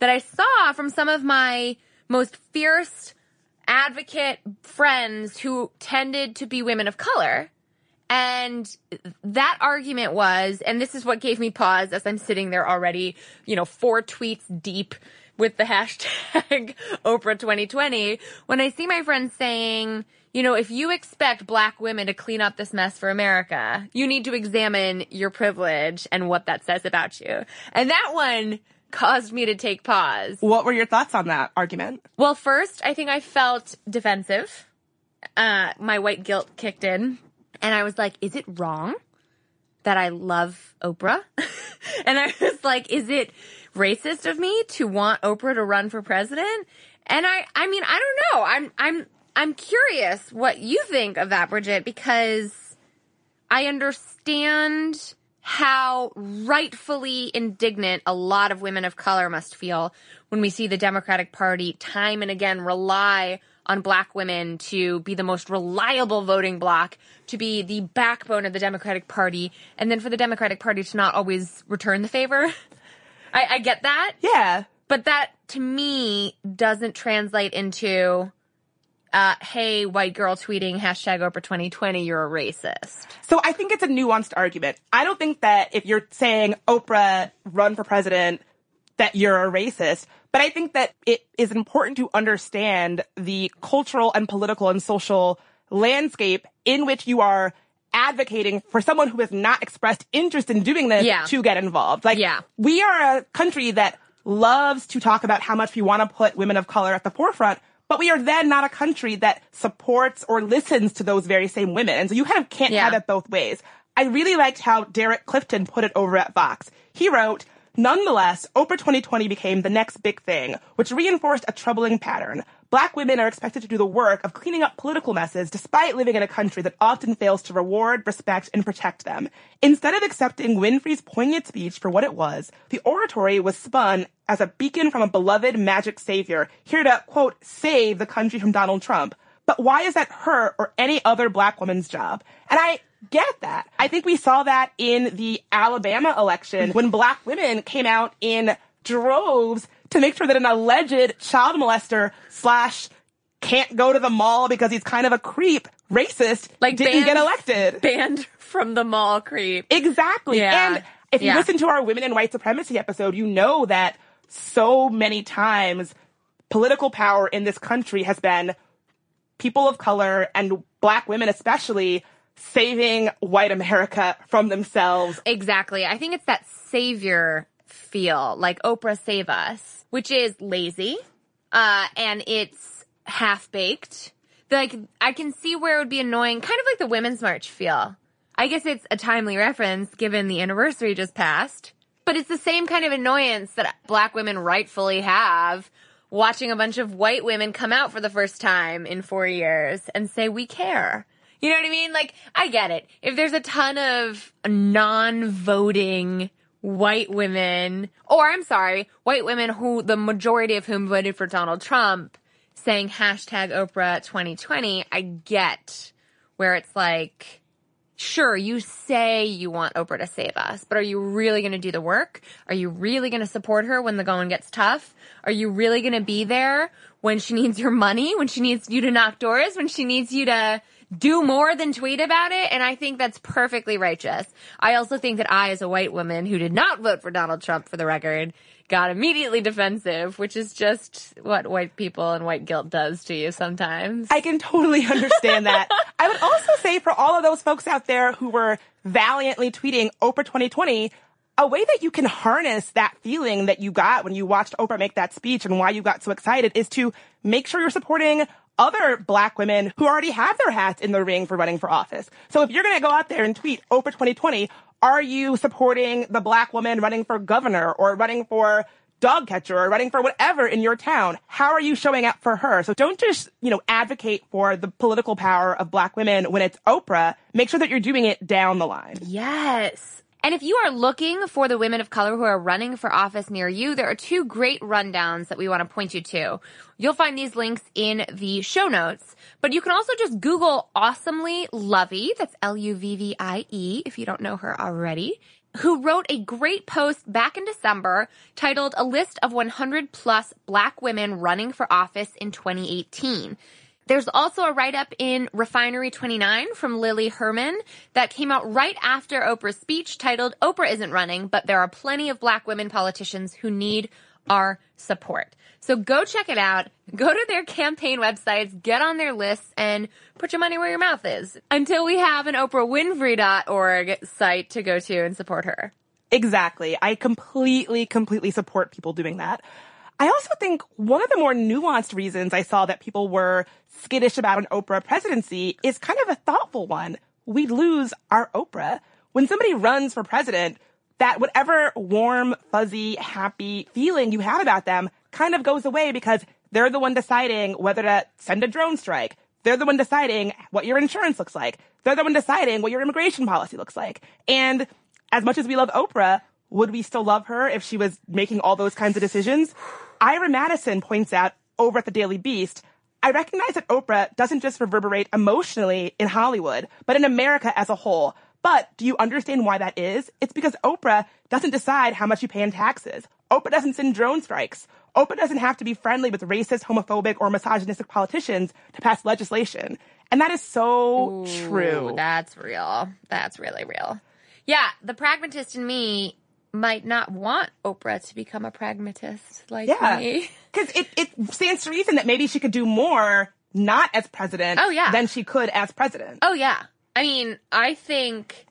Speaker 4: that I saw from some of my most fierce advocate friends who tended to be women of color. And that argument was, and this is what gave me pause as I'm sitting there already, you know, four tweets deep with the hashtag Oprah 2020, when I see my friends saying, you know, if you expect black women to clean up this mess for America, you need to examine your privilege and what that says about you. And that one caused me to take pause.
Speaker 3: What were your thoughts on that argument?
Speaker 4: Well, first, I think I felt defensive. Uh, my white guilt kicked in, and I was like, is it wrong that I love Oprah? and I was like, is it racist of me to want Oprah to run for president? And I, I mean, I don't know. I'm, I'm, I'm curious what you think of that, Bridget, because I understand how rightfully indignant a lot of women of color must feel when we see the Democratic Party time and again rely on black women to be the most reliable voting bloc, to be the backbone of the Democratic Party, and then for the Democratic Party to not always return the favor. I, I get that.
Speaker 3: Yeah.
Speaker 4: But that to me doesn't translate into uh, hey, white girl tweeting hashtag Oprah 2020, you're a racist.
Speaker 3: So I think it's a nuanced argument. I don't think that if you're saying Oprah run for president, that you're a racist. But I think that it is important to understand the cultural and political and social landscape in which you are advocating for someone who has not expressed interest in doing this
Speaker 4: Yeah.
Speaker 3: to get involved. Like,
Speaker 4: Yeah.
Speaker 3: we are a country that loves to talk about how much we want to put women of color at the forefront, but we are then not a country that supports or listens to those very same women. And so you kind of can't
Speaker 4: Yeah.
Speaker 3: have it both ways. I really liked how Derrick Clifton put it over at Vox. He wrote, Nonetheless, Oprah 2020 became the next big thing, which reinforced a troubling pattern. Black women are expected to do the work of cleaning up political messes despite living in a country that often fails to reward, respect, and protect them. Instead of accepting Winfrey's poignant speech for what it was, the oratory was spun as a beacon from a beloved magic savior, here to, quote, save the country from Donald Trump. But why is that her or any other black woman's job? And I get that. I think we saw that in the Alabama election when black women came out in droves to make sure that an alleged child molester slash can't go to the mall because he's kind of a creep, racist,
Speaker 4: Like
Speaker 3: didn't
Speaker 4: banned-
Speaker 3: get elected.
Speaker 4: Banned from the mall creep.
Speaker 3: Exactly.
Speaker 4: Yeah.
Speaker 3: And if you
Speaker 4: Yeah.
Speaker 3: listen to our women in white supremacy episode, you know that so many times political power in this country has been people of color and black women especially saving white America from themselves.
Speaker 4: Exactly. I think it's that savior feel, like Oprah save us, which is lazy, uh, and it's half baked. Like, I can see where it would be annoying, kind of like the Women's March feel. I guess it's a timely reference given the anniversary just passed, but it's the same kind of annoyance that black women rightfully have watching a bunch of white women come out for the first time in four years and say, we care. You know what I mean? Like, I get it. If there's a ton of non-voting white women, or I'm sorry, white women who, the majority of whom voted for Donald Trump, saying hashtag Oprah 2020, I get where it's like, sure, you say you want Oprah to save us, but are you really going to do the work? Are you really going to support her when the going gets tough? Are you really going to be there when she needs your money, when she needs you to knock doors, when she needs you to do more than tweet about it? And I think that's perfectly righteous. I also think that I, as a white woman who did not vote for Donald Trump for the record, got immediately defensive, which is just what white people and white guilt does to you sometimes.
Speaker 3: I can totally understand that. I would also say for all of those folks out there who were valiantly tweeting Oprah 2020, a way that you can harness that feeling that you got when you watched Oprah make that speech and why you got so excited is to make sure you're supporting other black women who already have their hats in the ring for running for office. So if you're going to go out there and tweet Oprah 2020, are you supporting the black woman running for governor or running for dog catcher or running for whatever in your town? How are you showing up for her? So don't just, you know, advocate for the political power of black women when it's Oprah. Make sure that you're doing it down the line.
Speaker 4: Yes. And if you are looking for the women of color who are running for office near you, there are two great rundowns that we want to point you to. You'll find these links in the show notes, but you can also just Google awesomely Luvvie. That's L-U-V-V-I-E if you don't know her already who wrote a great post back in December titled A List of 100 Plus Black Women Running for Office in 2018. There's also a write up in Refinery 29 from Lily Herman that came out right after Oprah's speech titled Oprah isn't running, but there are plenty of black women politicians who need our support. So go check it out. Go to their campaign websites, get on their lists, and put your money where your mouth is until we have an OprahWinfrey.org site to go to and support her.
Speaker 3: Exactly. I completely, completely support people doing that. I also think one of the more nuanced reasons I saw that people were skittish about an Oprah presidency is kind of a thoughtful one. We'd lose our Oprah. When somebody runs for president, that whatever warm, fuzzy, happy feeling you have about them kind of goes away because they're the one deciding whether to send a drone strike. They're the one deciding what your insurance looks like. They're the one deciding what your immigration policy looks like. And as much as we love Oprah, would we still love her if she was making all those kinds of decisions? Ira Madison points out over at the Daily Beast, I recognize that Oprah doesn't just reverberate emotionally in Hollywood, but in America as a whole. But do you understand why that is? It's because Oprah doesn't decide how much you pay in taxes. Oprah doesn't send drone strikes. Oprah doesn't have to be friendly with racist, homophobic, or misogynistic politicians to pass legislation. And that is so
Speaker 4: Ooh,
Speaker 3: true.
Speaker 4: That's real. That's really real. Yeah, the pragmatist in me might not want Oprah to become a pragmatist like
Speaker 3: Yeah.
Speaker 4: me.
Speaker 3: Because it, it stands to reason that maybe she could do more not as president
Speaker 4: Oh, yeah.
Speaker 3: than she could as president.
Speaker 4: Oh yeah. I mean, I think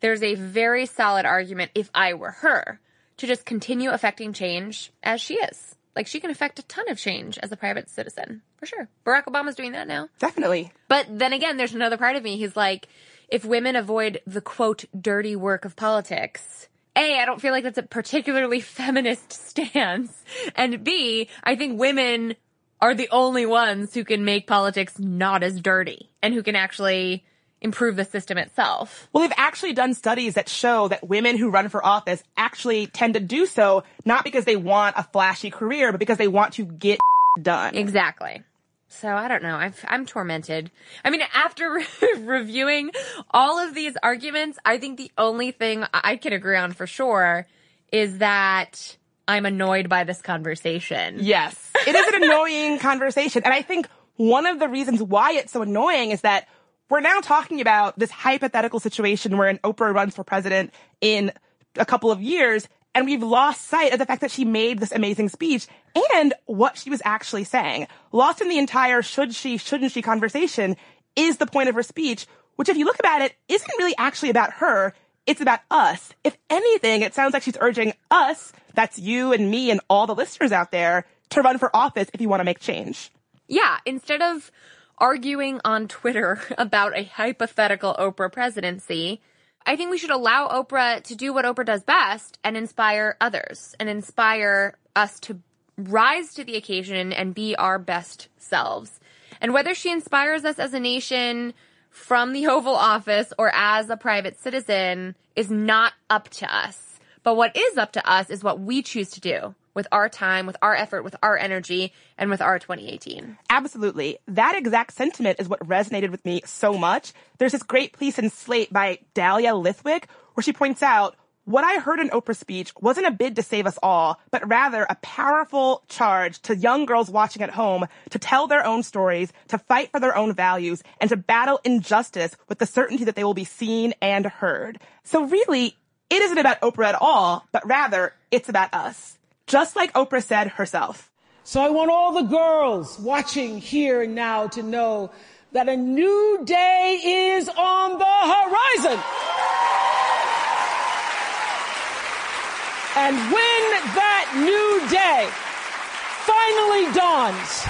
Speaker 4: there's a very solid argument if I were her to just continue affecting change as she is. Like she can affect a ton of change as a private citizen, for sure. Barack Obama's doing that now.
Speaker 3: Definitely.
Speaker 4: But then again, there's another part of me He's like, if women avoid the quote dirty work of politics, A, I don't feel like that's a particularly feminist stance. And B, I think women are the only ones who can make politics not as dirty and who can actually improve the system itself.
Speaker 3: Well, they've actually done studies that show that women who run for office actually tend to do so not because they want a flashy career, but because they want to get done.
Speaker 4: Exactly. So I don't know. I've, I'm tormented. I mean, after reviewing all of these arguments, I think the only thing I can agree on for sure is that I'm annoyed by this conversation.
Speaker 3: Yes. It is an annoying conversation. And I think one of the reasons why it's so annoying is that we're now talking about this hypothetical situation where an Oprah runs for president in a couple of years and we've lost sight of the fact that she made this amazing speech and what she was actually saying. Lost in the entire should she, shouldn't she conversation is the point of her speech, which if you look about it, isn't really actually about her. It's about us. If anything, it sounds like she's urging us, that's you and me and all the listeners out there, to run for office if you want to make change.
Speaker 4: Yeah, instead of arguing on Twitter about a hypothetical Oprah presidency, I think we should allow Oprah to do what Oprah does best and inspire others and inspire us to rise to the occasion and be our best selves. And whether she inspires us as a nation from the Oval Office or as a private citizen is not up to us. But what is up to us is what we choose to do with our time, with our effort, with our energy, and with our 2018.
Speaker 3: Absolutely. That exact sentiment is what resonated with me so much. There's this great piece in Slate by Dahlia Lithwick where she points out what I heard in Oprah's speech wasn't a bid to save us all, but rather a powerful charge to young girls watching at home to tell their own stories, to fight for their own values, and to battle injustice with the certainty that they will be seen and heard. So really, it isn't about Oprah at all, but rather it's about us. Just like Oprah said herself.
Speaker 5: So I want all the girls watching here and now to know that a new day is on the horizon. And when that new day. Finally dawns,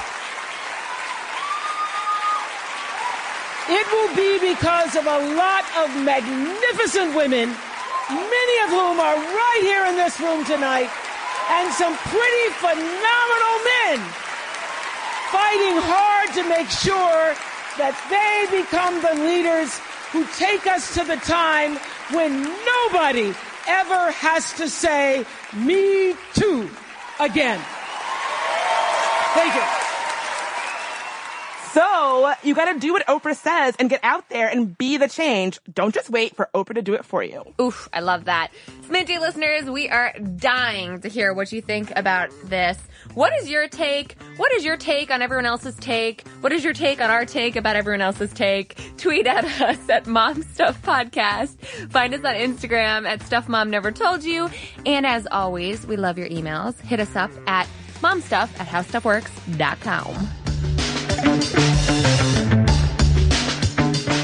Speaker 5: it will be because of a lot of magnificent women, many of whom are right here in this room tonight, and some pretty phenomenal men fighting hard to make sure that they become the leaders who take us to the time when nobody ever has to say, me too, again. Thank you.
Speaker 3: So you gotta do what Oprah says and get out there and be the change. Don't just wait for Oprah to do it for you.
Speaker 4: Oof, I love that. Sminty listeners, we are dying to hear what you think about this. What is your take? What is your take on everyone else's take? What is your take on our take about everyone else's take? Tweet at us at Mom Stuff Podcast. Find us on Instagram at Stuff Mom Never Told You. And as always, we love your emails. Hit us up at momstuff at howstuffworks.com.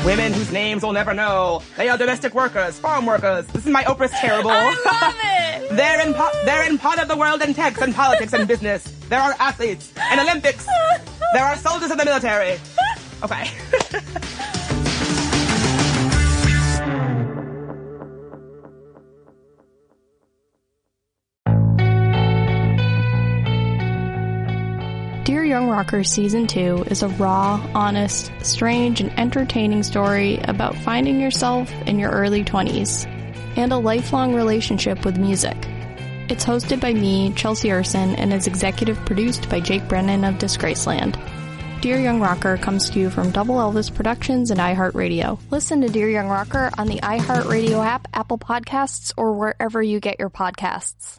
Speaker 3: Women whose names we'll never know. They are domestic workers, farm workers. This is my Oprah's terrible.
Speaker 4: I love it.
Speaker 3: they're in po- they're in part of the world in tech and politics and business. There are athletes and Olympics. There are soldiers in the military. Okay.
Speaker 11: Dear Young Rocker Season 2 is a raw, honest, strange, and entertaining story about finding yourself in your early 20s and a lifelong relationship with music. It's hosted by me, Chelsea Urson, and is executive produced by Jake Brennan of Disgraceland. Dear Young Rocker comes to you from Double Elvis Productions and iHeartRadio. Listen to Dear Young Rocker on the iHeartRadio app, Apple Podcasts, or wherever you get your podcasts.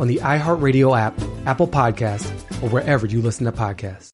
Speaker 12: on the iHeartRadio app, Apple Podcasts, or wherever you listen to podcasts.